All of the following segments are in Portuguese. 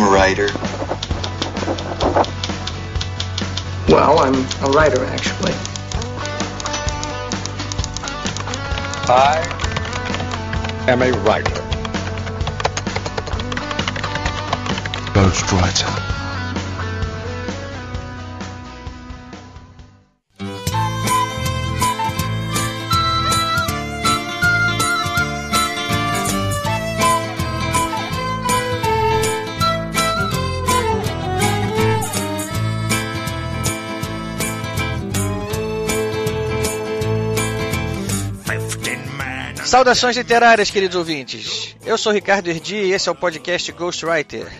I'm a writer. Well, I'm a writer, actually. I am a writer. Ghostwriter. Saudações literárias, queridos ouvintes. Eu sou Ricardo Erdi e esse é o podcast Ghostwriter.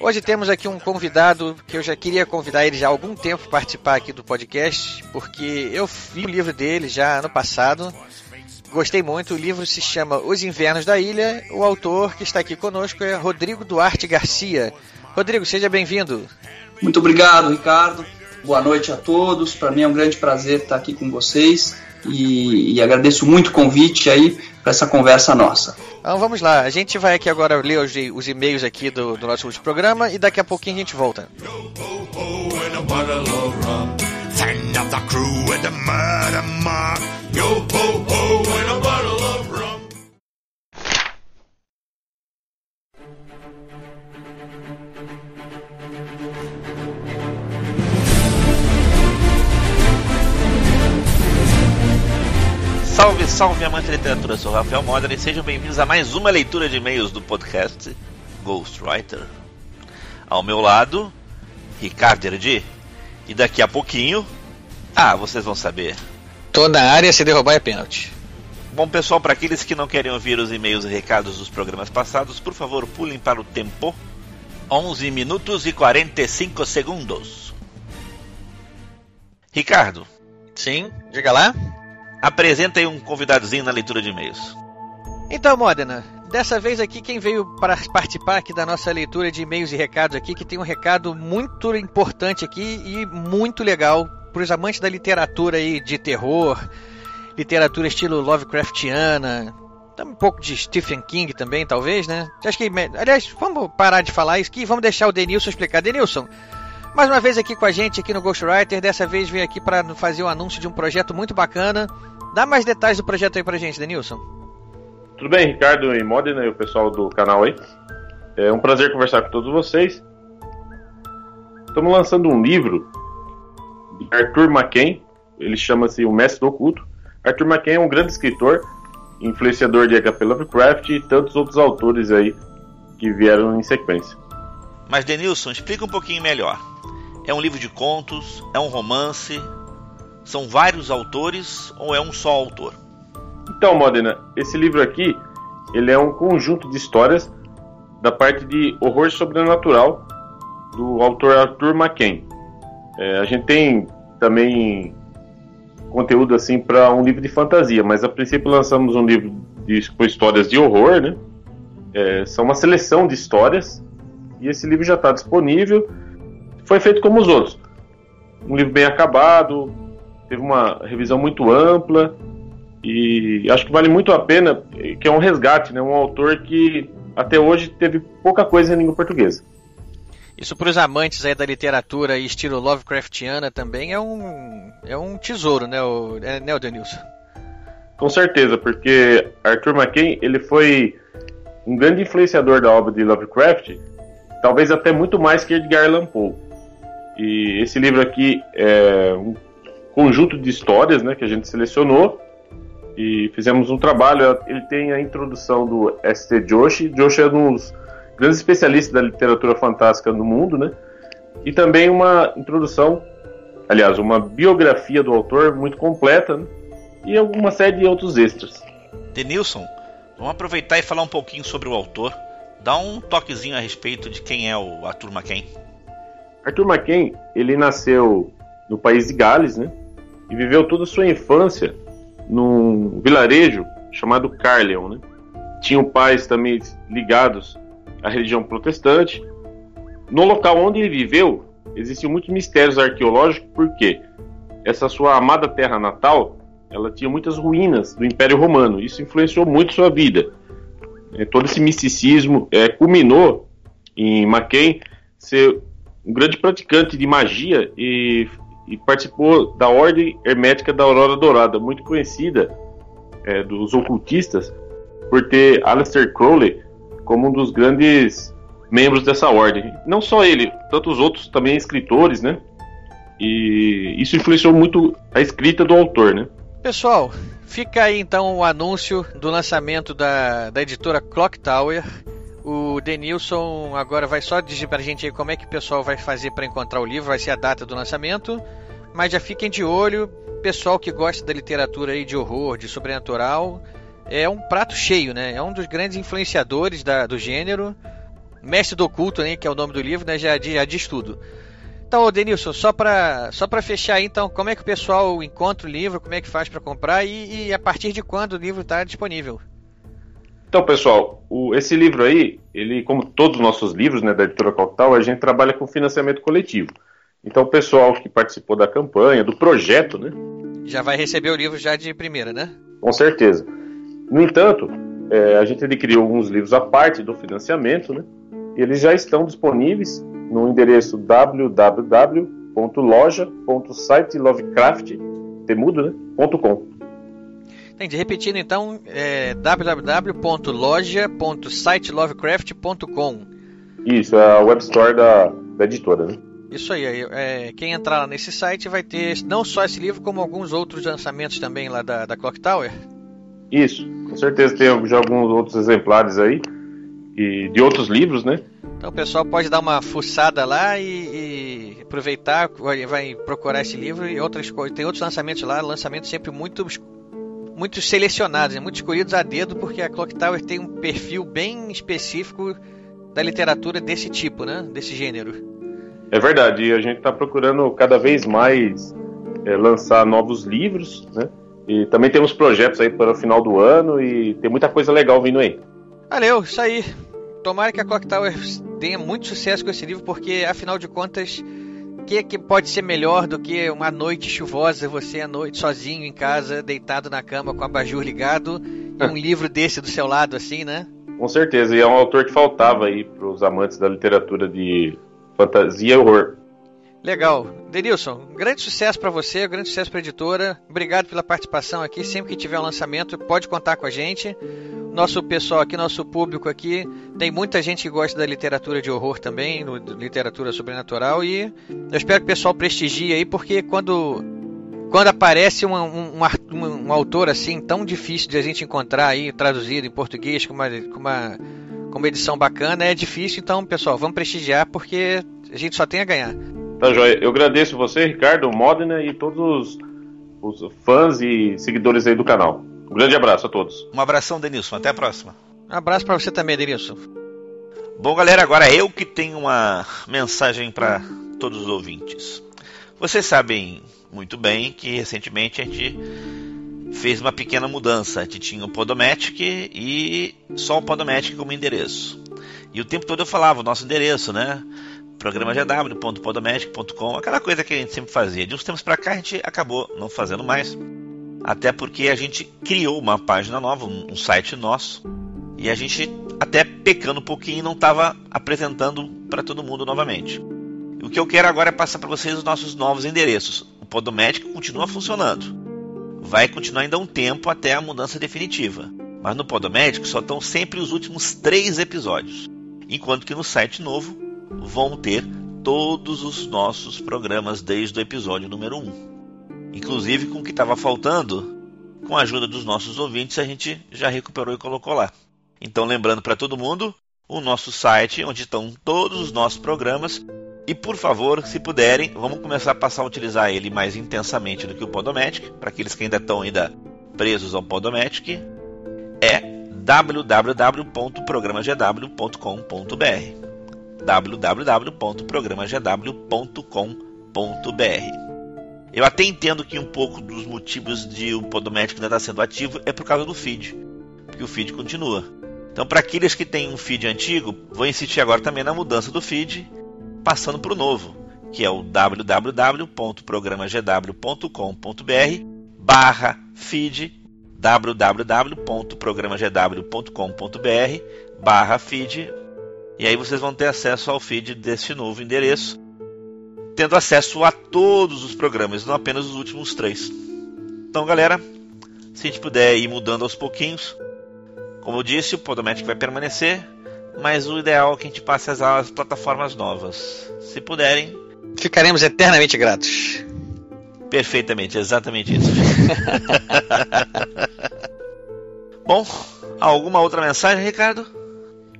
Hoje temos aqui um convidado que eu já queria convidar ele já há algum tempo para participar aqui do podcast, porque eu vi o livro dele já ano passado. Gostei muito. O livro se chama Os Invernos da Ilha. O autor que está aqui conosco é Rodrigo Duarte Garcia. Rodrigo, seja bem-vindo. Muito obrigado, Ricardo. Boa noite a todos. Para mim é um grande prazer estar aqui com vocês e, e agradeço muito o convite aí para essa conversa nossa. Então vamos lá, a gente vai aqui agora ler os, os e-mails aqui do, do nosso último programa e daqui a pouquinho a gente volta. Salve, salve, amante de literatura, sou Rafael Modern e sejam bem-vindos a mais uma leitura de e-mails do podcast Ghostwriter. Ao meu lado, Ricardo Erdi. E daqui a pouquinho, ah, vocês vão saber. Toda área se derrubar é pênalti. Bom, pessoal, para aqueles que não querem ouvir os e-mails e recados dos programas passados, por favor, pulem para o tempo 11 minutos e 45 segundos. Ricardo. Sim, diga lá. Apresenta aí um convidadozinho na leitura de e-mails. Então, Modena, dessa vez aqui quem veio para participar aqui da nossa leitura de e-mails e recados aqui, que tem um recado muito importante aqui e muito legal para os amantes da literatura aí de terror, literatura estilo Lovecraftiana, um pouco de Stephen King também, talvez, né? Acho que, aliás, vamos parar de falar isso aqui, vamos deixar o Denilson explicar. Denilson, mais uma vez aqui com a gente aqui no Ghostwriter, dessa vez veio aqui para fazer o um anúncio de um projeto muito bacana Dá mais detalhes do projeto aí pra gente, Denilson. Tudo bem, Ricardo e Modena e o pessoal do canal aí. É um prazer conversar com todos vocês. Estamos lançando um livro de Arthur McKen, ele chama-se O Mestre do Oculto. Arthur McKen é um grande escritor, influenciador de H.P. Lovecraft e tantos outros autores aí que vieram em sequência. Mas Denilson, explica um pouquinho melhor. É um livro de contos? É um romance? São vários autores ou é um só autor? Então, Modena, esse livro aqui, ele é um conjunto de histórias da parte de horror sobrenatural do autor Arthur McKen. É, a gente tem também conteúdo assim para um livro de fantasia, mas a princípio lançamos um livro de, com histórias de horror, né? É, são uma seleção de histórias e esse livro já está disponível. Foi feito como os outros, um livro bem acabado, teve uma revisão muito ampla e acho que vale muito a pena, que é um resgate, né? Um autor que até hoje teve pouca coisa em língua portuguesa. Isso para os amantes aí da literatura e estilo Lovecraftiana também é um, é um tesouro, né, o, é, né, o Denilson? Com certeza, porque Arthur McKay ele foi um grande influenciador da obra de Lovecraft, talvez até muito mais que Edgar Allan Poe. E esse livro aqui é um conjunto de histórias né, que a gente selecionou e fizemos um trabalho. Ele tem a introdução do S.T. Joshi. Joshi é um dos grandes especialistas da literatura fantástica no mundo, né? E também uma introdução, aliás, uma biografia do autor muito completa né? e alguma série de outros extras. Denilson, vamos aproveitar e falar um pouquinho sobre o autor. Dá um toquezinho a respeito de quem é o Arthur McKen. Arthur McKen, ele nasceu no país de Gales, né? E viveu toda a sua infância num vilarejo chamado Carleon, né? Tinham pais também ligados à religião protestante. No local onde ele viveu, existiam muitos mistérios arqueológicos, porque essa sua amada terra natal, ela tinha muitas ruínas do Império Romano. Isso influenciou muito sua vida. É, todo esse misticismo é, culminou em McKay ser um grande praticante de magia e, e participou da Ordem Hermética da Aurora Dourada, muito conhecida é, dos ocultistas por ter Aleister Crowley como um dos grandes membros dessa ordem. Não só ele, tantos outros também escritores, né? E isso influenciou muito a escrita do autor, né? Pessoal, fica aí então o anúncio do lançamento da, da editora Clock Tower. O Denilson agora vai só dizer pra gente aí como é que o pessoal vai fazer para encontrar o livro, vai ser a data do lançamento. Mas já fiquem de olho, pessoal que gosta da literatura aí de horror, de sobrenatural, é um prato cheio, né? É um dos grandes influenciadores da, do gênero. Mestre do Oculto, né, que é o nome do livro, né, já, já diz tudo. Então, Denilson, só para só fechar aí, então, como é que o pessoal encontra o livro, como é que faz para comprar e, e, a partir de quando o livro está disponível? Então, pessoal, o, esse livro aí, ele, como todos os nossos livros né, da editora Coctal, a gente trabalha com financiamento coletivo. Então, o pessoal que participou da campanha, do projeto, né? Já vai receber o livro já de primeira, né? Com certeza. No entanto, é, a gente adquiriu alguns livros à parte do financiamento, né? E eles já estão disponíveis no endereço www.loja.sitelovecraft.com. Entendi. Repetindo então, é www.loja.sitelovecraft.com. Isso, é a web store da, da editora, né? Isso aí, é, quem entrar nesse site vai ter não só esse livro, como alguns outros lançamentos também lá da, da Clock Tower. Isso, com certeza tem já alguns outros exemplares aí e de outros livros, né? Então o pessoal pode dar uma fuçada lá e, e aproveitar, vai, vai, procurar esse livro e outras coisas. Tem outros lançamentos lá, lançamentos sempre muito muito selecionados, né? muito escolhidos a dedo, porque a Clock Tower tem um perfil bem específico da literatura desse tipo, né? Desse gênero. É verdade, e a gente está procurando cada vez mais é, lançar novos livros, né? E também temos projetos aí para o final do ano e tem muita coisa legal vindo aí. Valeu, isso aí. Tomara que a Clock Tower tenha muito sucesso com esse livro, porque afinal de contas, que, que pode ser melhor do que uma noite chuvosa, você à noite sozinho em casa, deitado na cama com o abajur ligado e um livro desse do seu lado, assim, né? Com certeza, e é um autor que faltava aí para os amantes da literatura de fantasia e horror. Legal. Denilson, grande sucesso para você, grande sucesso para a editora. Obrigado pela participação aqui. Sempre que tiver um lançamento, pode contar com a gente. Nosso pessoal aqui, nosso público aqui, tem muita gente que gosta da literatura de horror também, literatura sobrenatural, e eu espero que o pessoal prestigie aí, porque quando, quando aparece um, um, um, um autor assim, tão difícil de a gente encontrar aí, traduzido em português, com uma, com uma, com uma edição bacana, é difícil, então, pessoal, vamos prestigiar, porque a gente só tem a ganhar. Tá, joia. Eu agradeço você, Ricardo, Modena e todos os, os fãs e seguidores aí do canal. Um grande abraço a todos. Um abração, Denilson. Até a próxima. Um abraço para você também, Denilson. Bom, galera, agora eu que tenho uma mensagem para todos os ouvintes. Vocês sabem muito bem que recentemente a gente fez uma pequena mudança. A gente tinha o Podomatic e só o Podomatic como endereço. E o tempo todo eu falava o nosso endereço, né? Programa gw.podomatic.com, aquela coisa que a gente sempre fazia. De uns tempos para cá a gente acabou não fazendo mais, até porque a gente criou uma página nova, um site nosso, e a gente até pecando um pouquinho não estava apresentando para todo mundo novamente. O que eu quero agora é passar para vocês os nossos novos endereços. O Podomatic continua funcionando. Vai continuar ainda um tempo até a mudança definitiva. Mas no Podomatic só estão sempre os últimos três episódios. Enquanto que no site novo vão ter todos os nossos programas desde o episódio número 1. Inclusive com o que estava faltando, com a ajuda dos nossos ouvintes, a gente já recuperou e colocou lá. Então, lembrando para todo mundo, o nosso site, onde estão todos os nossos programas. E por favor, se puderem, vamos começar a passar a utilizar ele mais intensamente do que o Podomatic, para aqueles que ainda estão ainda presos ao Podomatic, é www.programagw.com.br www.programagw.com.br. Eu até entendo que um pouco dos motivos de o Podomatic ainda estar sendo ativo é por causa do feed, porque o feed continua. Então, para aqueles que têm um feed antigo, vou insistir agora também na mudança do feed, passando para o novo, que é o www.programagw.com.br barra feed www.programagw.com.br barra feed E aí vocês vão ter acesso ao feed desse novo endereço, tendo acesso a todos os programas, não apenas os últimos três. Então, galera, se a gente puder ir mudando aos pouquinhos, como eu disse, o Podomatic vai permanecer, mas o ideal é que a gente passe às plataformas novas. Se puderem. Ficaremos eternamente gratos. Perfeitamente, exatamente isso. Bom, alguma outra mensagem, Ricardo?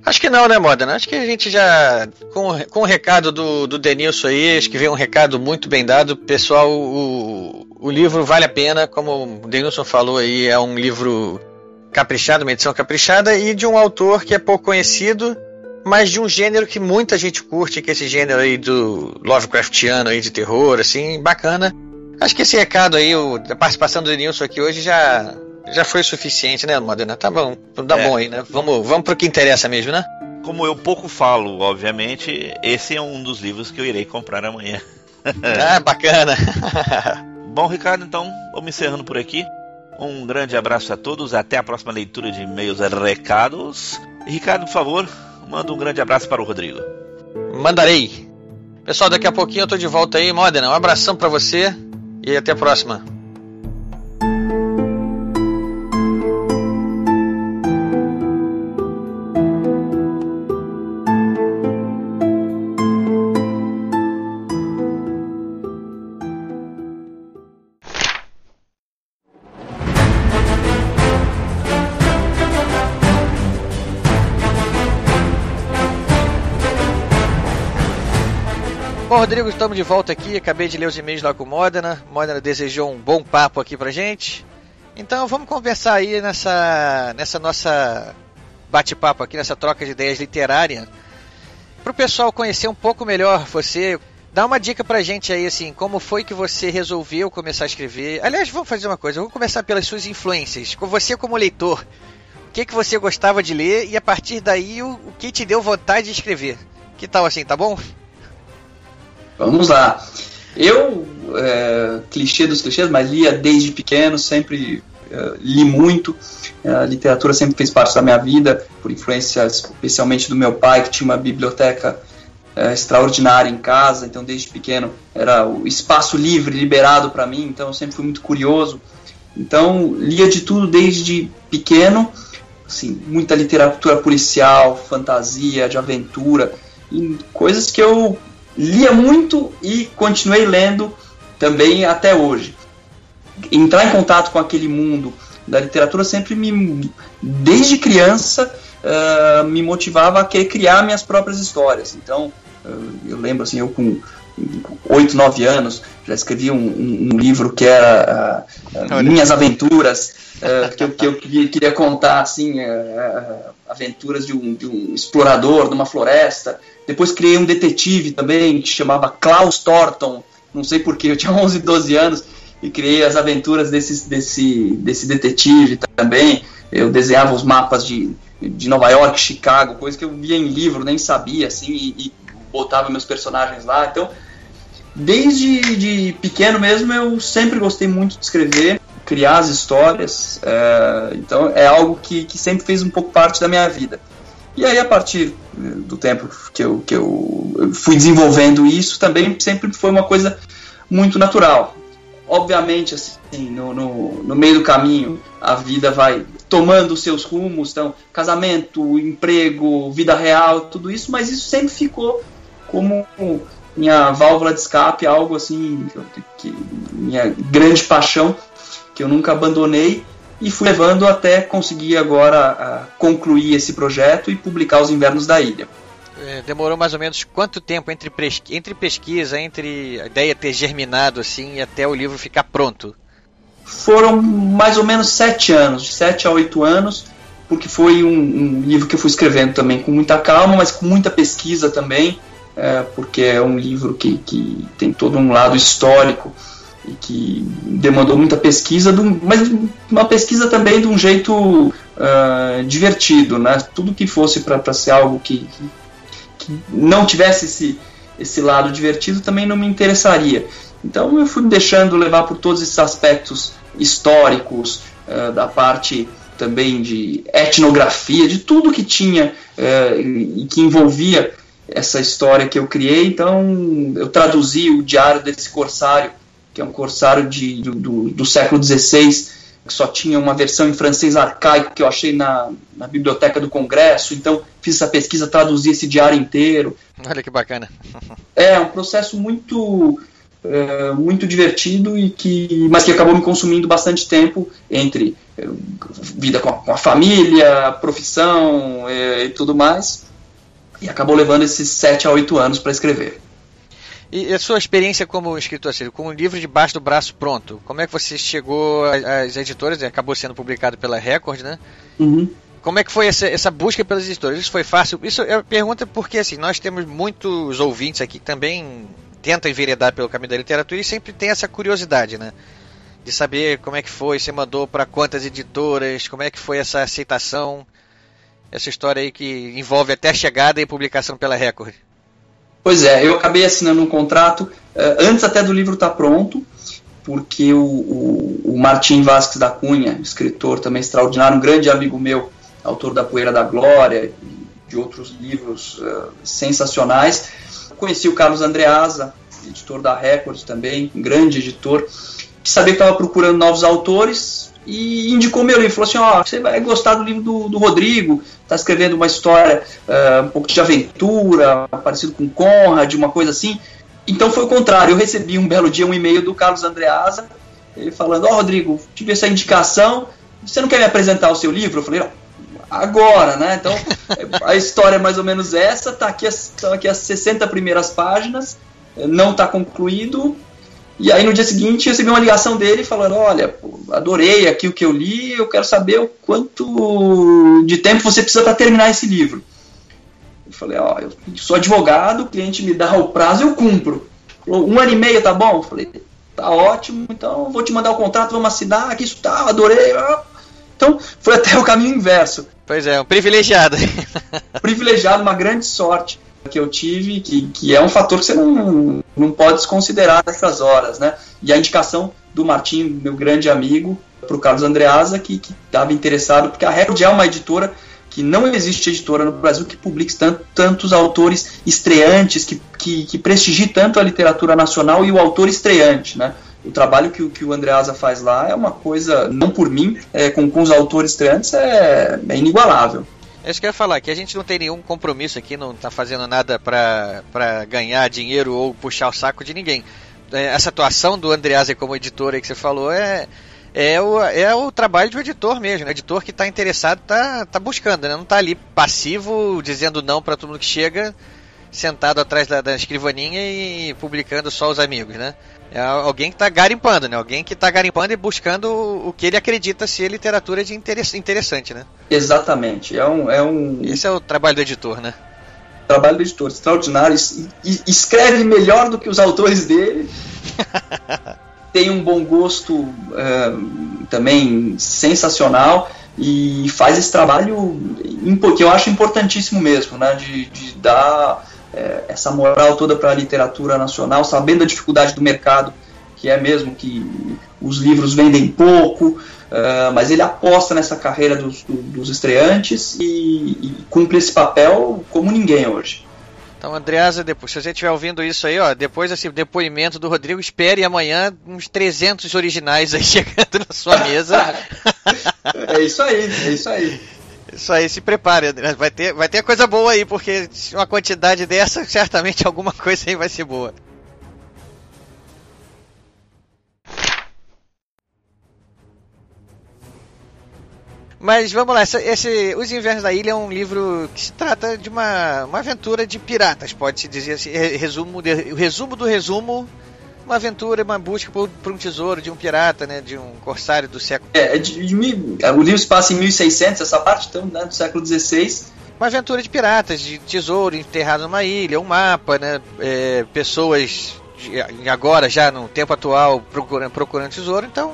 Acho que não, né, Modena? Acho que a gente já. Com, com o recado do, do Denilson aí, acho que veio um recado muito bem dado. Pessoal, o, o livro vale a pena, como o Denilson falou aí, é um livro caprichado, uma edição caprichada, e de um autor que é pouco conhecido, mas de um gênero que muita gente curte, que é esse gênero aí do Lovecraftiano aí de terror, assim, bacana. Acho que esse recado aí, o, a participação do Denilson aqui hoje já já foi suficiente, né, Modena? Tá bom, tá é. bom aí, né? Vamos, vamos pro que interessa mesmo, né? Como eu pouco falo, obviamente, esse é um dos livros que eu irei comprar amanhã. ah, bacana. bom, Ricardo, então, vamos encerrando por aqui. Um grande abraço a todos, até a próxima leitura de e-mails e recados. Ricardo, por favor, manda um grande abraço para o Rodrigo. Mandarei. Pessoal, daqui a pouquinho eu tô de volta aí, Modena. Um abração para você e até a próxima. Bom, Rodrigo, estamos de volta aqui. Acabei de ler os e-mails lá com o Modena. Modena desejou um bom papo aqui pra gente. Então vamos conversar aí nessa, nessa nossa bate-papo aqui, nessa troca de ideias literária. Para o pessoal conhecer um pouco melhor você, dá uma dica pra gente aí, assim, como foi que você resolveu começar a escrever. Aliás, vamos fazer uma coisa, vamos começar pelas suas influências. Com você como leitor, o que, que você gostava de ler e a partir daí o, o que te deu vontade de escrever. Que tal assim, tá bom? Vamos lá. Eu, é, clichê dos clichês, mas lia desde pequeno, sempre é, li muito. A literatura sempre fez parte da minha vida, por influência especialmente do meu pai, que tinha uma biblioteca é, extraordinária em casa, então desde pequeno era o espaço livre, liberado para mim, então eu sempre fui muito curioso. Então lia de tudo desde pequeno, assim, muita literatura policial, fantasia, de aventura, coisas que eu lia muito e continuei lendo também até hoje. Entrar em contato com aquele mundo da literatura sempre me, desde criança, uh, me motivava a querer criar minhas próprias histórias. Então, uh, eu lembro assim, eu com 8, 9 anos, já escrevi um, um, um livro que era uh, Minhas Aventuras, que eu, que, eu, queria contar assim, aventuras de um, de um explorador numa floresta, depois criei um detetive também, que chamava Klaus Thornton. Não sei porquê, eu tinha 11, 12 anos e criei as aventuras desse, desse, desse detetive também. Eu desenhava os mapas de, de Nova York, Chicago, coisa que eu via em livro, nem sabia, assim, e, e botava meus personagens lá. Então, desde de pequeno mesmo, eu sempre gostei muito de escrever, criar as histórias. É, então, é algo que, que sempre fez um pouco parte da minha vida. E aí, a partir eh, do tempo que eu, que eu fui desenvolvendo isso, também sempre foi uma coisa muito natural. Obviamente, assim, no, no, no meio do caminho, a vida vai tomando os seus rumos, então, casamento, emprego, vida real, tudo isso, mas isso sempre ficou como minha válvula de escape, algo assim, que, minha grande paixão, que eu nunca abandonei e fui levando até conseguir agora concluir esse projeto e publicar Os Invernos da Ilha. É, demorou mais ou menos quanto tempo entre, entre pesquisa, entre a ideia ter germinado assim e até o livro ficar pronto? Foram mais ou menos sete anos, de sete a oito anos, porque foi um, um livro que eu fui escrevendo também com muita calma, mas com muita pesquisa também, é, porque é um livro que, que tem todo um lado histórico e que demandou muita pesquisa, mas uma pesquisa também de um jeito uh, divertido, né? Tudo que fosse para ser algo que, que, não tivesse esse, esse lado divertido também não me interessaria. Então eu fui me deixando levar por todos esses aspectos históricos, uh, da parte também de etnografia, de tudo que tinha é, e que envolvia essa história que eu criei. Então, eu traduzi o Diário desse Corsário, que é um corsário de, do, do, do século XVI, que só tinha uma versão em francês arcaico que eu achei na, na biblioteca do Congresso. Então, fiz essa pesquisa, traduzi esse diário inteiro. Olha que bacana. É um processo muito é, muito divertido e que mas que acabou me consumindo bastante tempo entre é, vida com a, com a, família, profissão é, e tudo mais. E acabou levando esses sete a oito anos para escrever. E a sua experiência como escritor, assim, com o livro debaixo do braço pronto, como é que você chegou às editoras? Acabou sendo publicado pela Record, né? Uhum. Como é que foi essa, essa, busca pelas editoras? Isso foi fácil? Isso é pergunta porque assim, nós temos muitos ouvintes aqui que também tentam enveredar pelo caminho da literatura e sempre tem essa curiosidade, né? De saber como é que foi, você mandou para quantas editoras, como é que foi essa aceitação, essa história aí que envolve até a chegada e publicação pela Record. Pois é, eu acabei assinando um contrato uh, antes até do livro estar tá pronto, porque o, o, o Martim Vasques da Cunha, escritor também extraordinário, um grande amigo meu, autor da Poeira da Glória, de outros livros uh, sensacionais. Conheci o Carlos Andreasa, editor da Record também, um grande editor, que sabia que estava procurando novos autores, e indicou meu livro, falou assim, ó, oh, você vai gostar do livro do, do Rodrigo, está escrevendo uma história uh, um pouco de aventura, parecido com Conrad, uma coisa assim. Então foi o contrário, eu recebi um belo dia um e-mail do Carlos Andreasa, ele falando, ó oh, Rodrigo, tive essa indicação, você não quer me apresentar o seu livro? Eu falei, agora, né? Então a história é mais ou menos essa, tá aqui, estão aqui as 60 primeiras páginas, não está concluído, e aí no dia seguinte eu recebi uma ligação dele falando, olha, pô, adorei aqui o que eu li, eu quero saber o quanto de tempo você precisa para terminar esse livro. Eu falei, ó, eu sou advogado, o cliente me dá o prazo, eu cumpro. Um ano e meio tá bom? Eu falei, tá ótimo, então vou te mandar o contrato, vamos assinar, aqui isso tá, adorei. Então foi até o caminho inverso. Pois é, um privilegiado. privilegiado, uma grande sorte que eu tive, que, que é um fator que você não, não pode desconsiderar nessas horas, né? E a indicação do Martim, meu grande amigo, para o Carlos Andreasa, que estava interessado, porque a Record é uma editora que não existe editora no Brasil que publique tanto, tantos autores estreantes, que, que, que prestigie tanto a literatura nacional e o autor estreante, né? O trabalho que, que o Andreasa faz lá é uma coisa, não por mim, é, com, com os autores estreantes, é, é inigualável. É isso que eu ia falar, que a gente não tem nenhum compromisso aqui, não está fazendo nada para ganhar dinheiro ou puxar o saco de ninguém. É, essa atuação do Andreasa como editor aí que você falou é, é, o, é o trabalho do editor mesmo. Né? O editor que está interessado está tá buscando, né? não está ali passivo, dizendo não para todo mundo que chega, sentado atrás da, da escrivaninha e publicando só os amigos, né? É alguém que está garimpando, né? Alguém que está garimpando e buscando o que ele acredita ser literatura de interessante, né? Exatamente. É um, é um... Esse é o trabalho do editor, né? Trabalho do editor, extraordinário. escreve melhor do que os autores dele. Tem um bom gosto é, também sensacional e faz esse trabalho que eu acho importantíssimo mesmo, né? De, de dar é, essa moral toda para a literatura nacional, sabendo a dificuldade do mercado, que é mesmo que os livros vendem pouco, uh, mas ele aposta nessa carreira dos, dos estreantes e, e, cumpre esse papel como ninguém hoje. Então, Andreasa, depois, se você estiver ouvindo isso aí, ó, depois desse depoimento do Rodrigo, espere amanhã uns 300 originais aí chegando na sua mesa. é isso aí, é isso aí. Isso aí, se prepare. Vai ter, vai ter coisa boa aí, porque uma quantidade dessa, certamente alguma coisa aí vai ser boa. Mas vamos lá, esse, Os Invernos da Ilha é um livro que se trata de uma, uma aventura de piratas, pode-se dizer assim. Resumo de, resumo do resumo uma aventura, uma busca por, por, um tesouro de um pirata, né, de um corsário do século. É, de, de, é, o livro se passa em 1600, essa parte então, né, do século XVI. Uma aventura de piratas, de tesouro enterrado numa ilha, um mapa, né, é, pessoas de, agora já no tempo atual procurando, procurando tesouro, então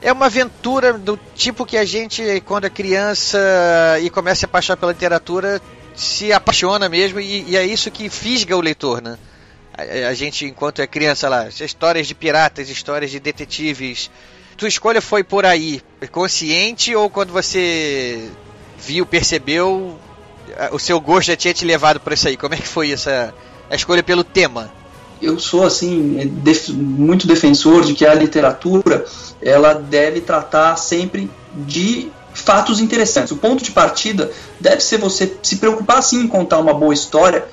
é uma aventura do tipo que a gente quando é criança e começa a se apaixonar pela literatura se apaixona mesmo e, e é isso que fisga o leitor, né? A, a gente, enquanto é criança lá, histórias de piratas, histórias de detetives, tua escolha foi por aí, consciente ou quando você viu, percebeu, o seu gosto já tinha te levado para isso aí? Como é que foi essa a escolha pelo tema? Eu sou assim def muito defensor de que a literatura ela deve tratar sempre de fatos interessantes. O ponto de partida deve ser você se preocupar sim em contar uma boa história,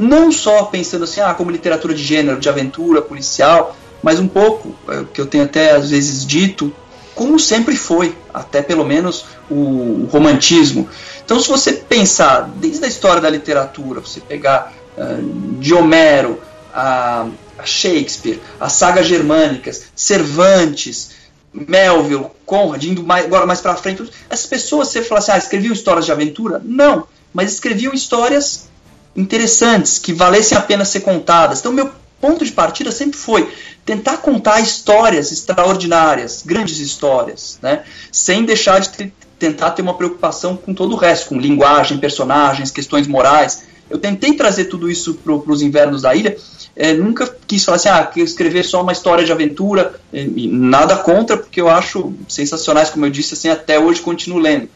não só pensando assim, ah, como literatura de gênero, de aventura, policial, mas um pouco, é, que eu tenho até às vezes dito, como sempre foi, até pelo menos o, romantismo. Então, se você pensar desde a história da literatura, você pegar uh, de Homero a, a, Shakespeare, as sagas germânicas, Cervantes, Melville, Conrad, indo mais, agora mais para frente, essas pessoas, você fala assim, ah, escreviam histórias de aventura? Não, mas escreviam histórias interessantes, que valessem a pena ser contadas. Então, meu ponto de partida sempre foi tentar contar histórias extraordinárias, grandes histórias, né? sem deixar de ter, tentar ter uma preocupação com todo o resto, com linguagem, personagens, questões morais. Eu tentei trazer tudo isso para os invernos da ilha. É, nunca quis falar assim, ah, escrever só uma história de aventura, nada contra, porque eu acho sensacionais, como eu disse, assim, até hoje continuo lendo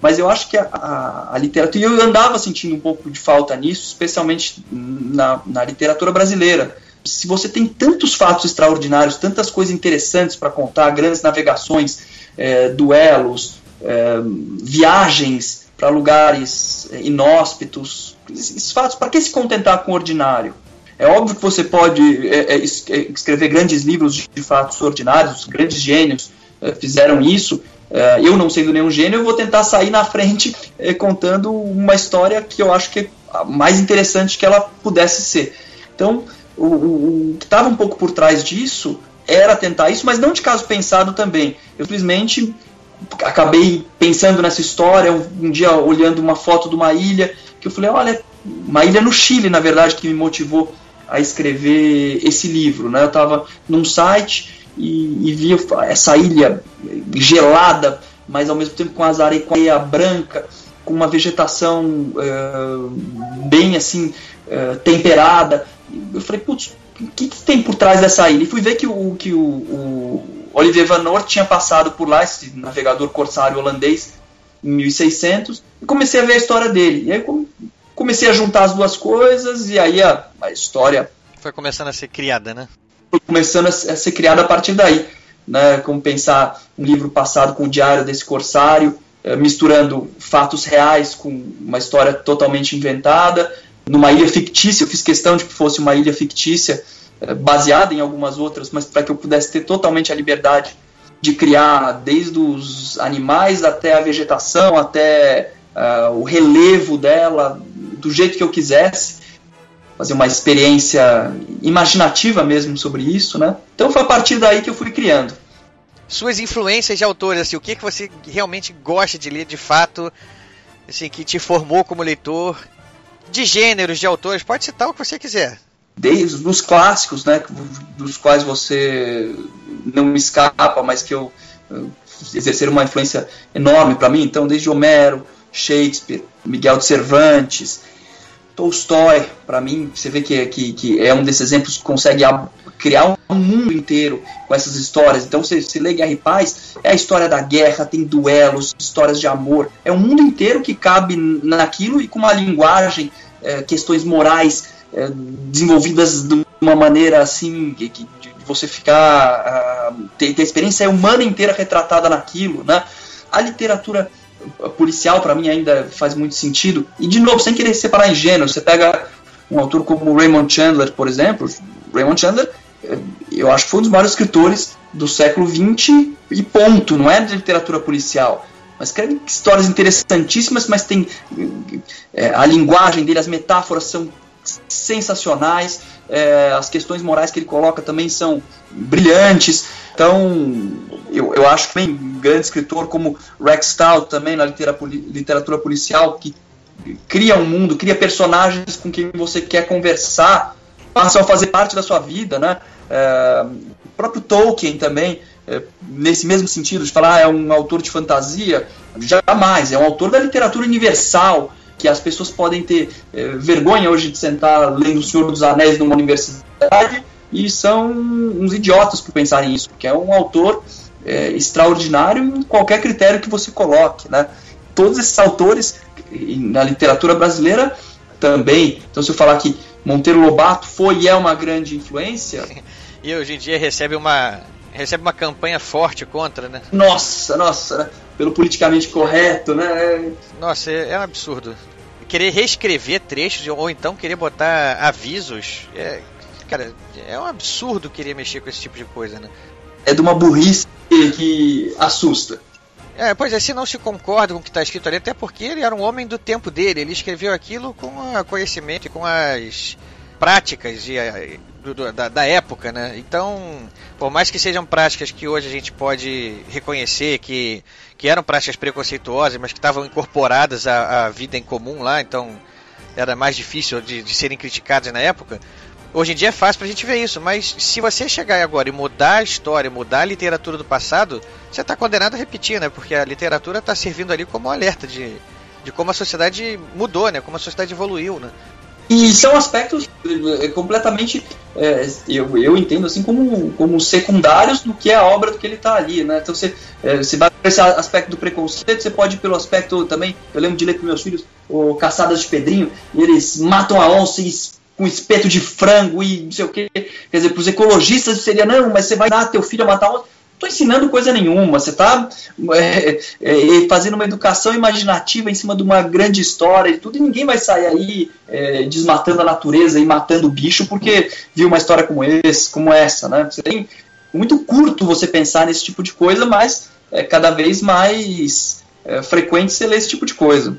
mas eu acho que a, a, a, literatura, e eu andava sentindo um pouco de falta nisso, especialmente na, na literatura brasileira. Se você tem tantos fatos extraordinários, tantas coisas interessantes para contar, grandes navegações, é, duelos, é, viagens para lugares é, inóspitos, esses fatos, para que se contentar com o ordinário? É óbvio que você pode é, é, é, escrever grandes livros de, fatos ordinários, os grandes gênios fizeram isso, é, eu não sendo nenhum gênio, eu vou tentar sair na frente é, contando uma história que eu acho que é mais interessante que ela pudesse ser. Então, o, o, o que estava um pouco por trás disso era tentar isso, mas não de caso pensado também. Eu simplesmente acabei pensando nessa história, um, um dia olhando uma foto de uma ilha, que eu falei, olha, uma ilha no Chile, na verdade, que me motivou a escrever esse livro. Né? Eu estava num site e, e via essa ilha gelada, mas ao mesmo tempo com as areias, com areia branca, com uma vegetação uh, bem assim uh, temperada. Eu falei, putz, o que, que, tem por trás dessa ilha? E fui ver que o, que o, o Olivier Van Noort tinha passado por lá, esse navegador corsário holandês, em 1600, e comecei a ver a história dele. E aí comecei a juntar as duas coisas, e aí a, a história. Foi começando a ser criada, né? Começando a ser criado a partir daí. Né, como pensar um livro passado com o diário desse corsário, eh, misturando fatos reais com uma história totalmente inventada, numa ilha fictícia. Eu fiz questão de que fosse uma ilha fictícia, eh, baseada em algumas outras, mas para que eu pudesse ter totalmente a liberdade de criar desde os animais até a vegetação, até uh, o relevo dela, do jeito que eu quisesse fazer uma experiência imaginativa mesmo sobre isso, né? Então foi a partir daí que eu fui criando. Suas influências de autores, assim, o que, que você realmente gosta de ler de fato, assim, que te formou como leitor, de gêneros, de autores, pode citar o que você quiser. Desde os clássicos, né, dos quais você não me escapa, mas que eu, eu exerceram uma influência enorme para mim, então desde Homero, Shakespeare, Miguel de Cervantes, Tolstói, para mim, você vê que, que, que, é um desses exemplos que consegue criar um mundo inteiro com essas histórias. Então, você, você lê Guerra e Paz, é a história da guerra, tem duelos, histórias de amor. É um mundo inteiro que cabe naquilo e com uma linguagem, é, questões morais é, desenvolvidas de uma maneira assim, que, que de você ficar. Uh, ter, ter a experiência humana inteira retratada naquilo, né? A literatura policial para mim ainda faz muito sentido. E de novo, sem querer separar em gênero, você pega um autor como Raymond Chandler, por exemplo. Raymond Chandler, eh, eu acho que foi um dos maiores escritores do século XX e ponto, não é de literatura policial. Mas escreve histórias interessantíssimas, mas tem é, a linguagem dele, as metáforas são sensacionais, é, as questões morais que ele coloca também são brilhantes. Então, eu, eu acho que tem grande escritor como Rex Stout também na literatura policial, que cria um mundo, cria personagens com quem você quer conversar, passam a fazer parte da sua vida, né? É, o próprio Tolkien também, é, nesse mesmo sentido, de falar ah, é um autor de fantasia, jamais, é um autor da literatura universal, que as pessoas podem ter é, vergonha hoje de sentar lendo O Senhor dos Anéis numa universidade e são uns idiotas por pensarem isso, porque é um autor é, extraordinário em qualquer critério que você coloque, né? Todos esses autores na literatura brasileira também. Então, se eu falar que Monteiro Lobato foi e é uma grande influência. E hoje em dia recebe uma recebe uma campanha forte contra, né? Nossa, nossa, né? pelo politicamente correto, né? Nossa, é, é um absurdo. Querer reescrever trechos ou então querer botar avisos, é, cara, é um absurdo querer mexer com esse tipo de coisa, né? É de uma burrice que assusta. É, pois é, se não se concorda com o que está escrito ali, até porque ele era um homem do tempo dele, ele escreveu aquilo com o conhecimento e com as práticas de, eh, do, da, da, época, né? Então, por mais que sejam práticas que hoje a gente pode reconhecer que, que eram práticas preconceituosas, mas que estavam incorporadas à, à vida em comum lá, então era mais difícil de, de serem criticadas na época, Hoje em dia é fácil pra gente ver isso, mas se você chegar agora e mudar a história, mudar a literatura do passado, você está condenado a repetir, né? Porque a literatura está servindo ali como um alerta de, de como a sociedade mudou, né? Como a sociedade evoluiu, né? E são aspectos é, completamente, é, eu, eu entendo assim, como, como secundários do que é a obra do que ele está ali, né? Então você, é, você vai para esse aspecto do preconceito, você pode ir pelo aspecto também, eu lembro de ler com meus filhos, o Caçadas de Pedrinho, eles matam a onça e com espeto de frango e não sei o quê. Quer dizer, para os ecologistas seria, não, mas você vai dar teu filho a matar outro. Não estou ensinando coisa nenhuma, você está é, é, fazendo uma educação imaginativa em cima de uma grande história e tudo, e ninguém vai sair aí é, desmatando a natureza e matando o bicho porque viu uma história como, esse, como essa, né? Você tem muito curto você pensar nesse tipo de coisa, mas é cada vez mais é, frequente você ler esse tipo de coisa.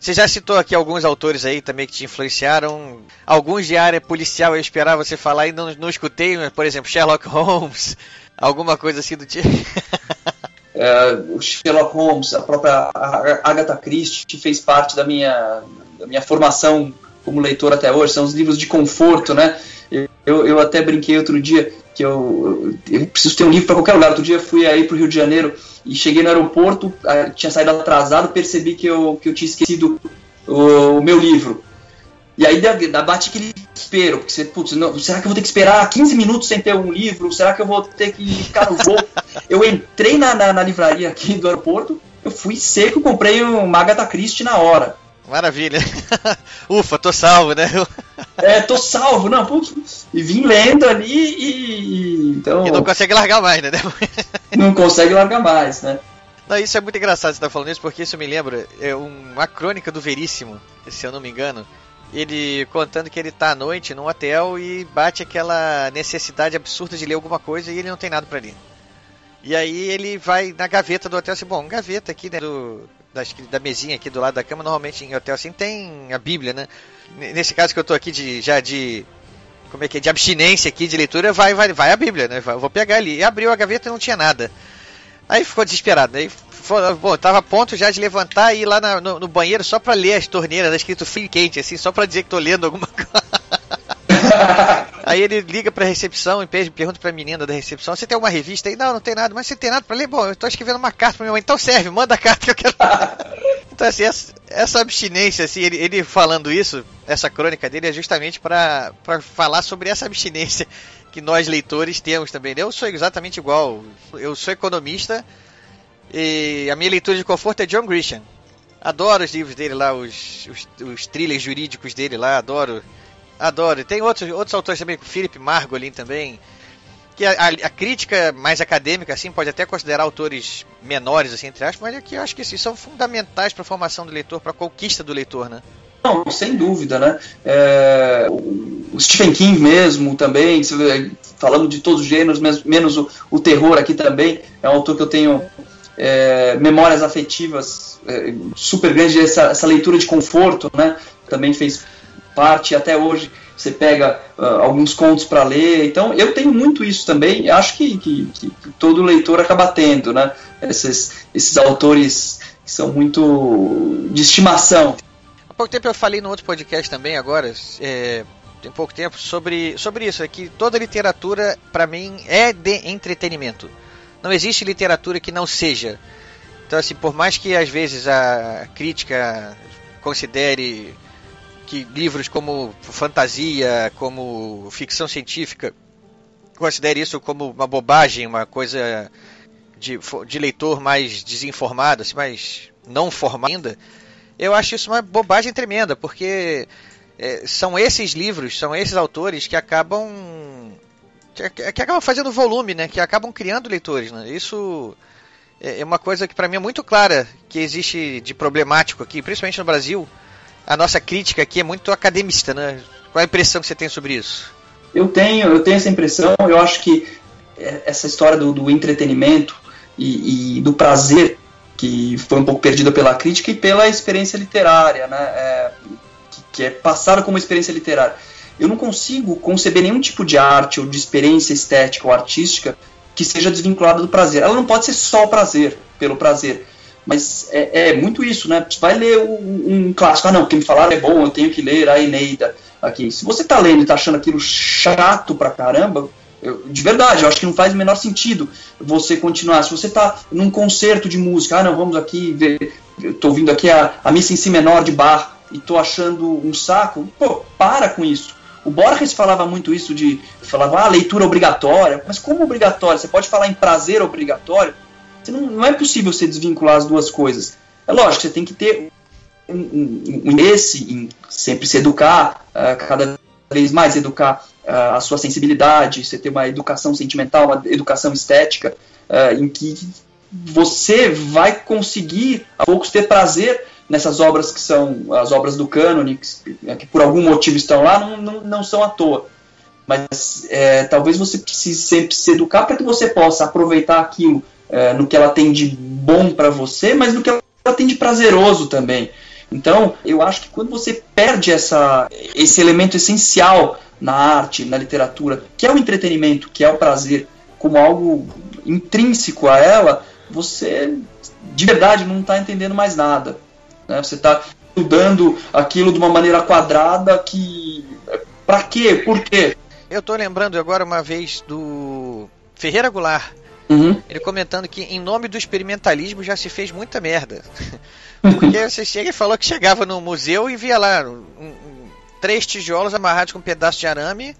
Você já citou aqui alguns autores aí também que te influenciaram. Alguns de área policial eu esperava você falar e não, não escutei, por exemplo, Sherlock Holmes, alguma coisa assim do tipo. é, Sherlock Holmes, a própria Agatha Christie fez parte da minha, da minha formação como leitor até hoje, são os livros de conforto, né? Eu, eu até brinquei outro dia que eu, eu preciso ter um livro para qualquer lugar. Outro dia fui aí para o Rio de Janeiro e cheguei no aeroporto, tinha saído atrasado, percebi que eu, que eu tinha esquecido o, o meu livro. E aí dá, bate aquele desespero, porque você, putz, não, será que eu vou ter que esperar 15 minutos sem ter um livro? Será que eu vou ter que ficar no voo? eu entrei na, na, na, livraria aqui do aeroporto, eu fui seco, comprei um Agatha Christie na hora. Maravilha. Ufa, tô salvo, né? é, tô salvo, não, putz, e vim lendo ali e, e, então... E não consegue largar mais, né? não consegue largar mais, né? Não, isso é muito engraçado você estar tá falando isso, porque isso me lembra é uma crônica do Veríssimo, se eu não me engano. Ele contando que ele tá à noite num hotel e bate aquela necessidade absurda de ler alguma coisa e ele não tem nada para ler. E aí ele vai na gaveta do hotel assim, bom, gaveta aqui, né, do, da, da mesinha aqui do lado da cama, normalmente em hotel assim tem a Bíblia, né? Nesse caso que eu tô aqui de, já de como é que é, de abstinência aqui de leitura, vai, vai, vai a Bíblia, né? vou pegar ali. E abriu a gaveta e não tinha nada. Aí ficou desesperado, né? bom, tava a ponto já de levantar e ir lá na, no, no, banheiro só pra ler as torneiras, tá escrito frio quente, assim, só pra dizer que tô lendo alguma coisa. Aí ele liga pra recepção e pergunta pra menina da recepção: Você tem alguma revista aí? Não, não tem nada, mas você tem nada pra ler? Bom, eu tô escrevendo uma carta pra minha mãe, então serve, manda a carta que eu quero. então, assim, essa, essa abstinência, assim, ele, ele, falando isso, essa crônica dele é justamente para falar sobre essa abstinência que nós leitores temos também. Eu sou exatamente igual. Eu sou economista e a minha leitura de conforto é John Grisham. Adoro os livros dele lá, os, os, os thrillers jurídicos dele lá, adoro Adoro. Tem outros, outros autores também, Philip Margolin também. Que a, a, a, crítica mais acadêmica, assim, pode até considerar autores menores, assim, entre aspas, mas é que eu acho que assim, são fundamentais para a formação do leitor, para a conquista do leitor, né? Não, sem dúvida, né? É, o Stephen King mesmo também, falando de todos os gêneros, menos o, o terror aqui também, é um autor que eu tenho é, memórias afetivas é, super grandes, essa, essa leitura de conforto, né? Também fez parte, até hoje você pega uh, alguns contos para ler. Então, eu tenho muito isso também, acho que, que, que, todo leitor acaba tendo, né? Esses, esses autores que são muito de estimação. Há pouco tempo eu falei no outro podcast também, agora, é, tem pouco tempo, sobre, sobre isso, é que toda literatura, para mim, é de entretenimento. Não existe literatura que não seja. Então, assim, por mais que às vezes a crítica considere que livros como fantasia, como ficção científica, considere isso como uma bobagem, uma coisa de, de leitor mais desinformado, assim, mais não formado ainda, eu acho isso uma bobagem tremenda, porque é, são esses livros, são esses autores que acabam que, que acabam fazendo volume, né? Que acabam criando leitores, né? Isso é, é uma coisa que para mim é muito clara que existe de problemático aqui, principalmente no Brasil. A nossa crítica aqui é muito academista, né? Qual a impressão que você tem sobre isso? Eu tenho, eu tenho essa impressão. Eu acho que é, essa história do, do entretenimento e, e, do prazer que foi um pouco perdida pela crítica e pela experiência literária, né? É, que, que é passada como experiência literária eu não consigo conceber nenhum tipo de arte ou de experiência estética ou artística que seja desvinculada do prazer. Ela não pode ser só o prazer, pelo prazer. Mas é, é muito isso, né? Você vai ler um, um, clássico, ah não, porque me falaram é bom, eu tenho que ler a Eneida aqui. Se você está lendo e está achando aquilo chato pra caramba, eu, de verdade, eu acho que não faz o menor sentido você continuar. Se você está num concerto de música, ah não, vamos aqui ver, estou ouvindo aqui a, a missa em si menor de bar e estou achando um saco, pô, para com isso. O Borges falava muito isso de falava ah, leitura obrigatória, mas como obrigatória? Você pode falar em prazer obrigatório? Você não, não é possível você desvincular as duas coisas. É lógico, você tem que ter um, um, um interesse em sempre se educar, uh, cada vez mais educar uh, a sua sensibilidade, você ter uma educação sentimental, uma educação estética, uh, em que você vai conseguir a poucos ter prazer nessas obras que são as obras do cânone, que, que por algum motivo estão lá, não, não, não são à toa. Mas é, talvez você precise sempre se educar para que você possa aproveitar aquilo é, no que ela tem de bom para você, mas no que ela tem de prazeroso também. Então, eu acho que quando você perde essa, esse elemento essencial na arte, na literatura, que é o entretenimento, que é o prazer, como algo intrínseco a ela, você de verdade não está entendendo mais nada. Né? Você está estudando aquilo de uma maneira quadrada que. Para quê? Por quê? Eu estou lembrando agora uma vez do Ferreira Goulart. Uhum. Ele comentando que em nome do experimentalismo já se fez muita merda. Porque você chega e falou que chegava no museu e via lá um, um, três tijolos amarrados com um pedaço de arame,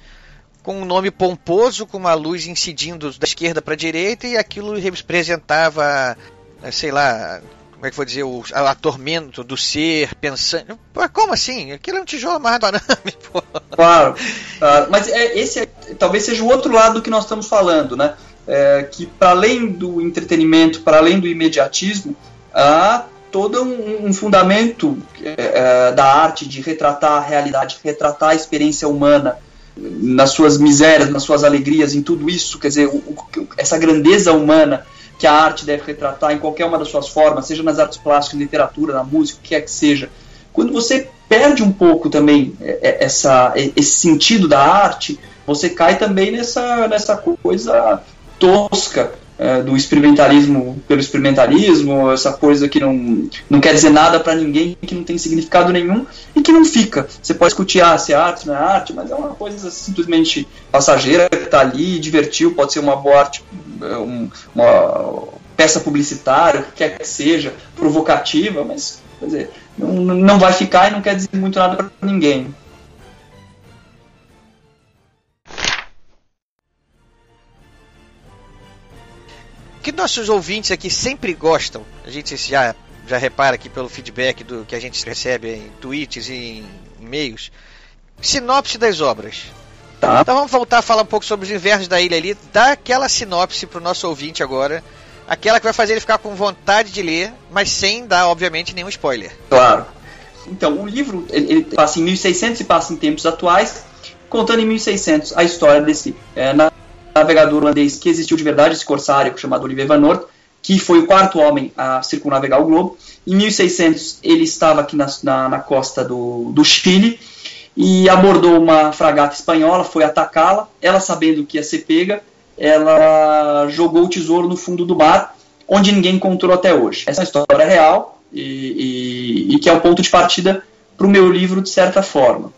com um nome pomposo, com uma luz incidindo da esquerda para a direita, e aquilo representava, sei lá, como é que vou dizer, o atormento do ser pensando. Pô, como assim? Aquilo é um tijolo amarrado a arame, pô. Claro, claro. mas é, esse é, talvez seja o outro lado do que nós estamos falando, né? É, que para além do entretenimento, para além do imediatismo, há todo um, um fundamento é, é, da arte de retratar a realidade, retratar a experiência humana nas suas misérias, nas suas alegrias, em tudo isso, quer dizer, o, o, essa grandeza humana que a arte deve retratar em qualquer uma das suas formas, seja nas artes plásticas, literatura, na música, o que é que seja. Quando você perde um pouco também é, é, essa, esse sentido da arte, você cai também nessa, nessa coisa tosca é, do experimentalismo pelo experimentalismo, essa coisa que não, não quer dizer nada para ninguém, que não tem significado nenhum e que não fica. Você pode discutir ah, se é arte, não é arte, mas é uma coisa simplesmente passageira que está ali, divertiu, pode ser uma boa arte, um, uma peça publicitária, o que quer que seja, provocativa, mas quer dizer, não, não vai ficar e não quer dizer muito nada para ninguém. Que nossos ouvintes aqui sempre gostam, a gente já, já repara aqui pelo feedback do que a gente recebe em tweets e em e-mails, sinopse das obras. Tá. Então vamos voltar a falar um pouco sobre os invernos da ilha ali, dá aquela sinopse para o nosso ouvinte agora, aquela que vai fazer ele ficar com vontade de ler, mas sem dar, obviamente, nenhum spoiler. Claro. Então, o livro ele, ele passa em 1600 e passa em tempos atuais, contando em 1600 a história desse é, navegador holandês que existiu de verdade, esse corsário chamado Olivier Van Noort, que foi o quarto homem a circunnavegar o globo. Em 1600 ele estava aqui na, na, na costa do, do Chile e abordou uma fragata espanhola, foi atacá-la. Ela, sabendo que ia ser pega, ela jogou o tesouro no fundo do mar, onde ninguém encontrou até hoje. Essa é história real e, e, e que é o ponto de partida para o meu livro, de certa forma.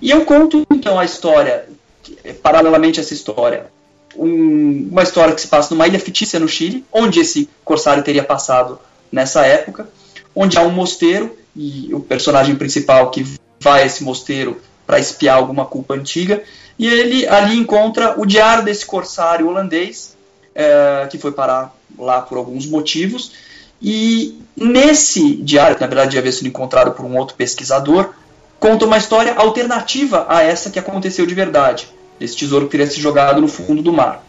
E eu conto então a história, paralelamente a essa história, um, uma história que se passa numa ilha fictícia no Chile, onde esse corsário teria passado nessa época, onde há um mosteiro e o personagem principal que vai a esse mosteiro para espiar alguma culpa antiga, e ele ali encontra o diário desse corsário holandês, é, que foi parar lá por alguns motivos, e nesse diário, que na verdade havia sido encontrado por um outro pesquisador, conta uma história alternativa a essa que aconteceu de verdade, desse tesouro teria se jogado no fundo do mar.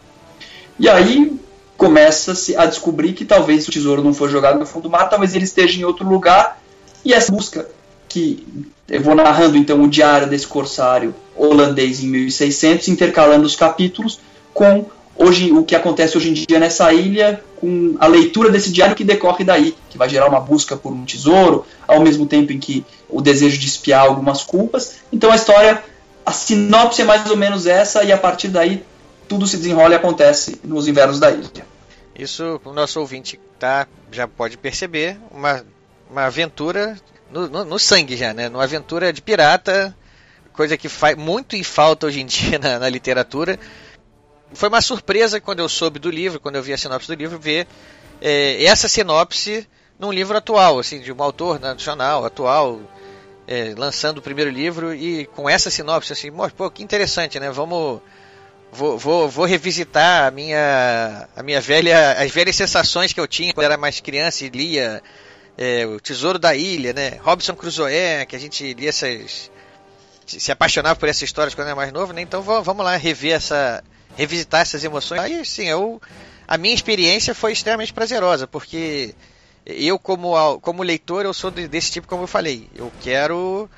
E aí começa-se a descobrir que talvez o tesouro não foi jogado no fundo do mar, talvez ele esteja em outro lugar, e essa busca que eu vou narrando então o diário desse corsário holandês em 1600, intercalando os capítulos com hoje o que acontece hoje em dia nessa ilha, com a leitura desse diário que decorre daí, que vai gerar uma busca por um tesouro, ao mesmo tempo em que o desejo de espiar algumas culpas. Então a história, a sinopse é mais ou menos essa, e a partir daí tudo se desenrola e acontece nos invernos da ilha. Isso o nosso ouvinte tá, já pode perceber, uma, uma aventura no, no, no, sangue já, né? Uma aventura de pirata, coisa que faz muito em falta hoje em dia na, na, literatura. Foi uma surpresa quando eu soube do livro, quando eu vi a sinopse do livro, ver é, essa sinopse num livro atual, assim, de um autor nacional, atual, é, lançando o primeiro livro e com essa sinopse, assim, pô, que interessante, né? Vamos Vou, vou, vou, revisitar a minha, a minha velha, as velhas sensações que eu tinha quando era mais criança e lia é, o Tesouro da Ilha, né? Robson Crusoe, que a gente lia essas. se apaixonava por essas histórias quando era mais novo, né? Então vamos lá rever essa. revisitar essas emoções. Aí sim, eu, a minha experiência foi extremamente prazerosa, porque eu, como, como leitor, eu sou desse tipo, como eu falei. Eu quero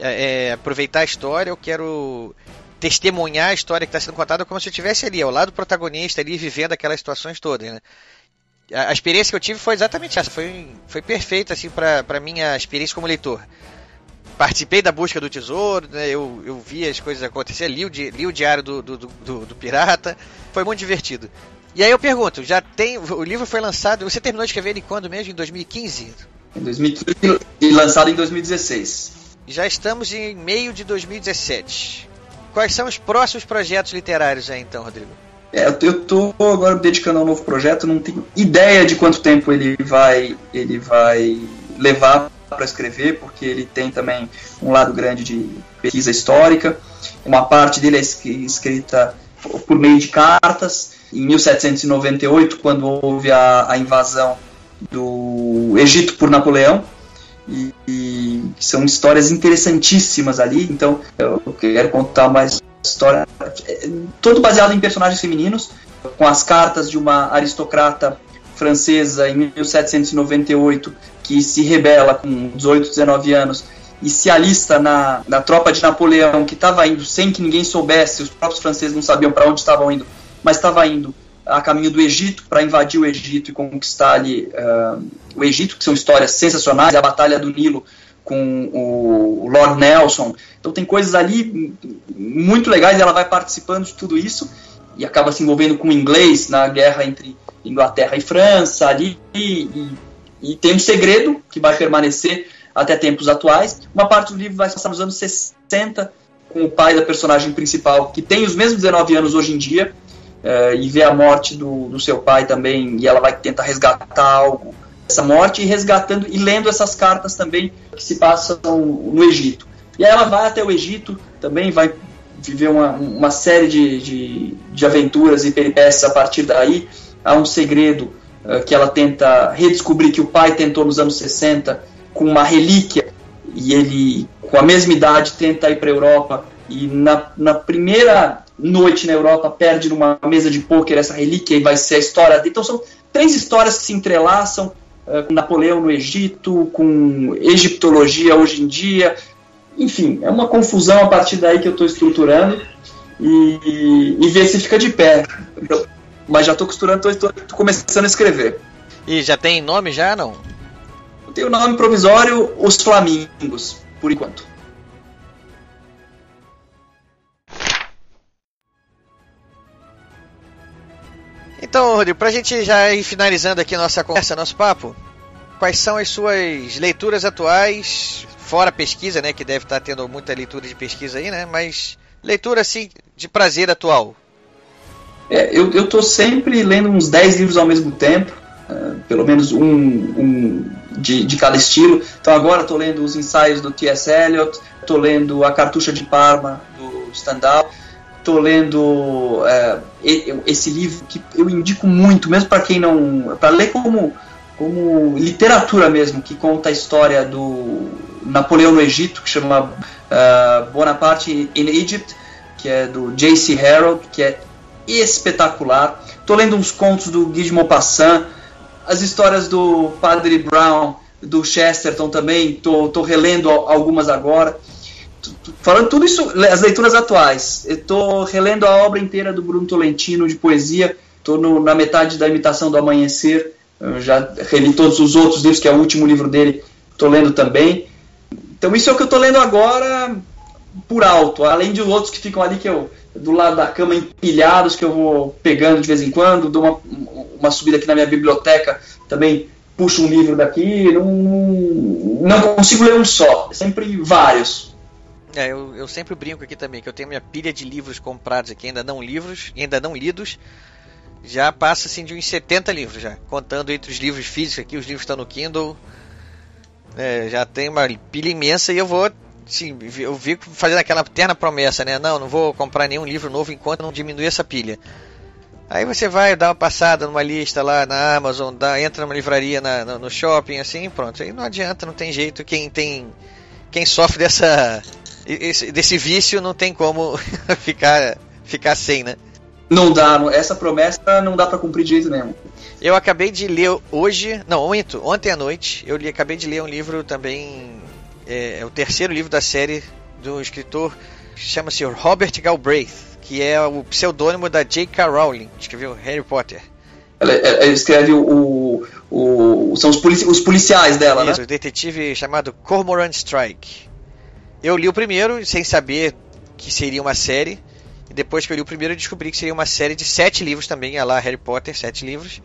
é, é, aproveitar a história, eu quero testemunhar a história que está sendo contada como se eu estivesse ali, ao lado do protagonista, ali vivendo aquelas situações todas, né? a, experiência que eu tive foi exatamente essa. Foi, foi perfeita, assim, para minha experiência como leitor. Participei da busca do tesouro, né, eu, eu vi as coisas acontecer, li o, li o diário do, do, do, do pirata. Foi muito divertido. E aí eu pergunto, já tem. O livro foi lançado. Você terminou de escrever ele quando mesmo? Em 2015? Em 2015 e lançado em 2016. Já estamos em meio de 2017. Quais são os próximos projetos literários aí então, Rodrigo? É, eu tô agora me dedicando a um novo projeto, não tenho ideia de quanto tempo ele vai, ele vai levar para escrever, porque ele tem também um lado grande de pesquisa histórica. Uma parte dele é escrita por meio de cartas. Em 1798, quando houve a, a invasão do Egito por Napoleão, e, e, são histórias interessantíssimas ali. Então, eu quero contar mais história, todo baseado em personagens femininos, com as cartas de uma aristocrata francesa em 1798 que se rebela com 18, 19 anos e se alista na, na tropa de Napoleão que estava indo sem que ninguém soubesse, os próprios franceses não sabiam para onde estavam indo, mas estava indo a caminho do Egito para invadir o Egito e conquistar ali uh, o Egito, que são histórias sensacionais, a Batalha do Nilo com o Lord Nelson. Então tem coisas ali muito legais, ela vai participando de tudo isso e acaba se envolvendo com o inglês na guerra entre Inglaterra e França ali e, e, tem um segredo que vai permanecer até tempos atuais. Uma parte do livro vai passar nos anos 60 com o pai da personagem principal, que tem os mesmos 19 anos hoje em dia, uh, e vê a morte do, do seu pai também, e ela vai tentar resgatar algo essa morte e resgatando e lendo essas cartas também que se passam no Egito. E aí ela vai até o Egito, também vai viver uma, uma série de, de, de aventuras e peripécias a partir daí. Há um segredo uh, que ela tenta redescobrir que o pai tentou nos anos 60 com uma relíquia e ele, com a mesma idade, tenta ir para a Europa e na, na primeira noite na Europa perde numa mesa de pôquer essa relíquia e vai ser a história. Então são três histórias que se entrelaçam eh, com Napoleão no Egito, com egiptologia hoje em dia. Enfim, é uma confusão a partir daí que eu estou estruturando e, e ver se fica de pé. Mas já estou costurando, estou começando a escrever. E já tem nome já, não? Eu tenho o nome provisório Os Flamingos, por enquanto. Então, Rodrigo, pra gente já ir finalizando aqui nossa conversa, nosso papo, quais são as suas leituras atuais, fora pesquisa, né, que deve estar tendo muita leitura de pesquisa aí, né, mas leitura, assim, de prazer atual? É, eu, eu tô sempre lendo uns 10 livros ao mesmo tempo, uh, pelo menos um, um de, de, cada estilo. Então agora estou lendo os ensaios do T.S. Eliot, tô lendo A Cartucha de Parma, do Stendhal, tô lendo é, esse livro que eu indico muito, mesmo para quem não. para ler como, como literatura mesmo, que conta a história do Napoleão no Egito, que chama uh, Bonaparte in Egypt, que é do J.C. Harold, que é espetacular. Tô lendo uns contos do Guy de Maupassant, as histórias do Padre Brown, do Chesterton também, tô relendo algumas agora. Falando tudo isso, as leituras atuais. Eu tô relendo a obra inteira do Bruno Tolentino de poesia, tô no, na metade da imitação do Amanhecer, eu já reli todos os outros livros, que é o último livro dele, tô lendo também. Então isso é o que eu tô lendo agora por alto, além de outros que ficam ali que eu do lado da cama empilhados que eu vou pegando de vez em quando, dou uma, uma subida aqui na minha biblioteca, também puxo um livro daqui, não, não consigo ler um só, sempre vários. É, eu, eu sempre brinco aqui também que eu tenho minha pilha de livros comprados aqui, ainda não livros, ainda não lidos. Já passa assim de uns 70 livros já, contando entre os livros físicos aqui, os livros estão no Kindle. É, já tem uma pilha imensa e eu vou sim, eu vi fazendo aquela eterna promessa, né? Não, não vou comprar nenhum livro novo enquanto não diminuir essa pilha. Aí você vai dar uma passada numa lista lá na Amazon, dá, entra numa livraria na, no, no, shopping, assim, pronto. Aí não adianta, não tem jeito. Quem tem, quem sofre dessa, esse, desse vício não tem como ficar, ficar sem, né? Não dá, essa promessa não dá para cumprir de jeito nenhum. Eu acabei de ler hoje, não, ontem, ontem à noite, eu li, acabei de ler um livro também, é, é o terceiro livro da série do escritor, chama-se Robert Galbraith que é o pseudônimo da J.K. Rowling, que escreveu Harry Potter. Ela, ela escreve o, o, o são os, polici os, policiais dela, Isso, né? o detetive chamado Cormoran Strike. Eu li o primeiro sem saber que seria uma série. E depois que eu li o primeiro, eu descobri que seria uma série de sete livros também, é lá Harry Potter, sete livros.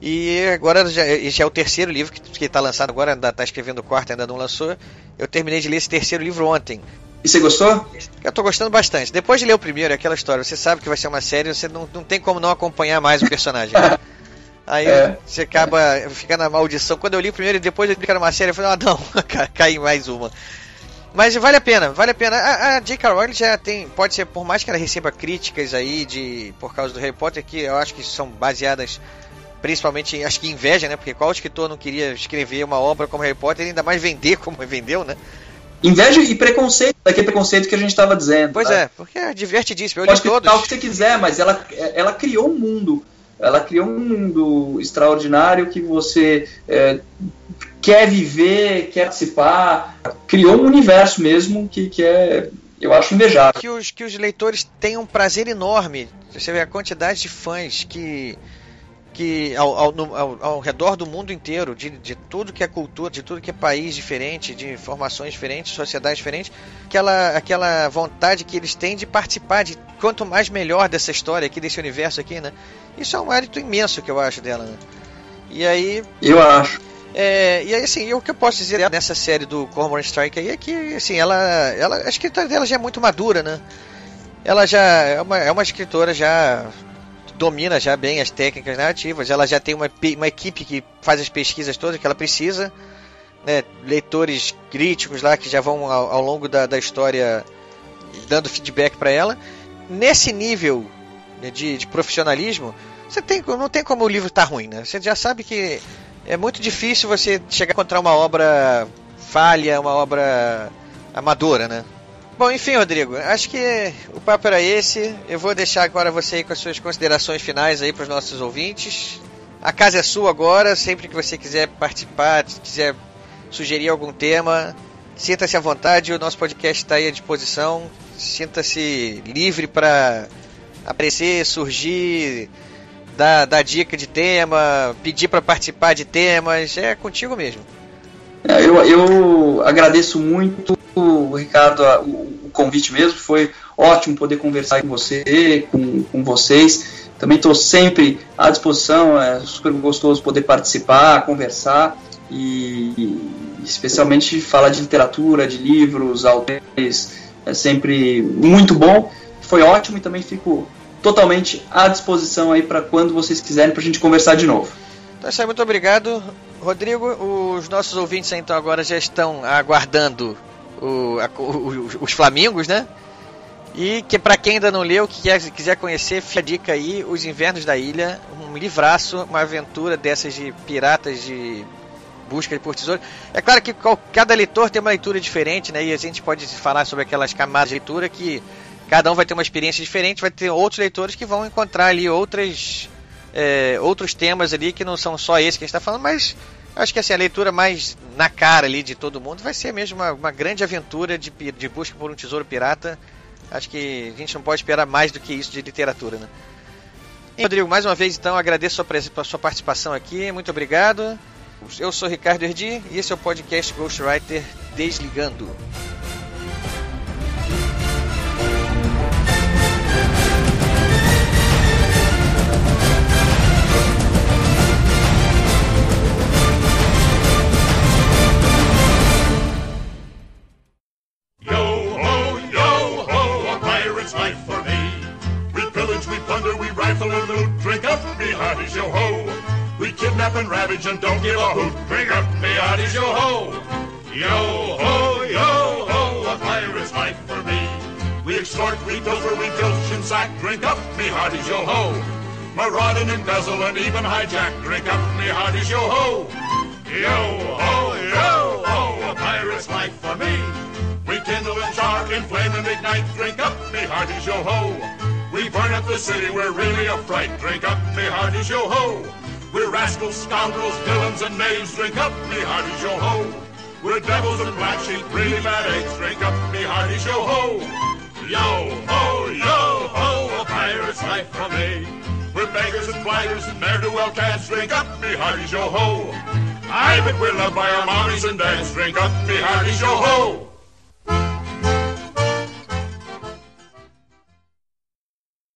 E agora já, esse é o terceiro livro que está lançado agora, ainda está escrevendo o quarto, ainda não lançou. Eu terminei de ler esse terceiro livro ontem. E você gostou? Eu tô gostando bastante. Depois de ler o primeiro, é aquela história, você sabe que vai ser uma série, você não, não tem como não acompanhar mais o personagem. Né? Aí é. você acaba ficando na maldição. Quando eu li o primeiro e depois eu vi que era uma série, eu falei, ah não, caí mais uma. Mas vale a pena, vale a pena. A, a J.K. Rowling já tem, pode ser, por mais que ela receba críticas aí de por causa do Harry Potter, que eu acho que são baseadas principalmente, acho que inveja, né? Porque qual escritor não queria escrever uma obra como Harry Potter e ainda mais vender como vendeu, né? Inveja e preconceito, daquele preconceito que a gente estava dizendo. Pois tá? é, porque é divertidíssimo. Eu Pode todos. o que você quiser, mas ela, ela criou um mundo. Ela criou um mundo extraordinário que você é, quer viver, quer participar. Criou um universo mesmo que, que é, eu acho invejável. Que os, que os leitores têm um prazer enorme. Você vê a quantidade de fãs que que ao, ao, ao, ao, redor do mundo inteiro, de, de tudo que é cultura, de tudo que é país diferente, de formações diferentes, sociedades diferentes, aquela, aquela vontade que eles têm de participar de quanto mais melhor dessa história aqui, desse universo aqui, né? Isso é um mérito imenso que eu acho dela, né? E aí. Eu acho. É, e aí, assim, o que eu posso dizer nessa série do Cormoran Strike aí é que, assim, ela, ela, a escritora dela já é muito madura, né? Ela já é uma, é uma escritora já domina já bem as técnicas narrativas, ela já tem uma, uma equipe que faz as pesquisas todas que ela precisa, né, leitores críticos lá que já vão ao, ao longo da, da, história dando feedback para ela. Nesse nível né, de, de, profissionalismo, você tem, não tem como o livro estar tá ruim, né? Você já sabe que é muito difícil você chegar a encontrar uma obra falha, uma obra amadora, né? Bom, enfim, Rodrigo, acho que o papo era esse. Eu vou deixar agora você aí com as suas considerações finais aí para os nossos ouvintes. A casa é sua agora, sempre que você quiser participar, quiser sugerir algum tema, sinta-se à vontade, o nosso podcast está aí à disposição. Sinta-se livre para aparecer, surgir, dar, dar dica de tema, pedir para participar de temas, é contigo mesmo. É, eu, eu agradeço muito, Ricardo, o, o convite mesmo. Foi ótimo poder conversar com você, com, com vocês. Também estou sempre à disposição, é super gostoso poder participar, conversar e especialmente falar de literatura, de livros, autores, é sempre muito bom. Foi ótimo e também fico totalmente à disposição aí para quando vocês quiserem para a gente conversar de novo. Então, muito obrigado. Rodrigo, os nossos ouvintes então agora já estão aguardando o, a, o, os flamingos, né? E que para quem ainda não leu, que quer, quiser conhecer, fica a dica aí, Os Invernos da Ilha, um livraço, uma aventura dessas de piratas de busca por tesouro. É claro que cada leitor tem uma leitura diferente, né? E a gente pode falar sobre aquelas camadas de leitura que cada um vai ter uma experiência diferente, vai ter outros leitores que vão encontrar ali outras é, outros temas ali que não são só esse que a gente está falando, mas acho que assim, a leitura mais na cara ali de todo mundo vai ser mesmo uma, uma grande aventura de, de busca por um tesouro pirata Acho que a gente não pode esperar mais do que isso de literatura, né? E, Rodrigo, mais uma vez então agradeço a sua, sua participação aqui, muito obrigado. Eu sou Ricardo Erdi e esse é o podcast Ghostwriter Desligando. Maraud and embezzle and even hijack. Drink up me hearties, yo ho. Yo ho, yo ho, a pirate's life for me. We kindle and char, inflame and ignite. Drink up me hearties, yo ho. We burn up the city, we're really a fright. Drink up, me hearties, yo ho. We're rascals, scoundrels, villains, and knaves. Drink up, me hearties, yo ho. We're devils and black sheep, really bad eggs. Drink up, me hearties, yo ho. Yo ho, yo ho, a pirate's life for me. Beggars and blighters and ne'er-do-well cats. Drink up, me hearties, yo ho. I bet we're loved by our mommies and dads. Drink up, me hearties, yo ho.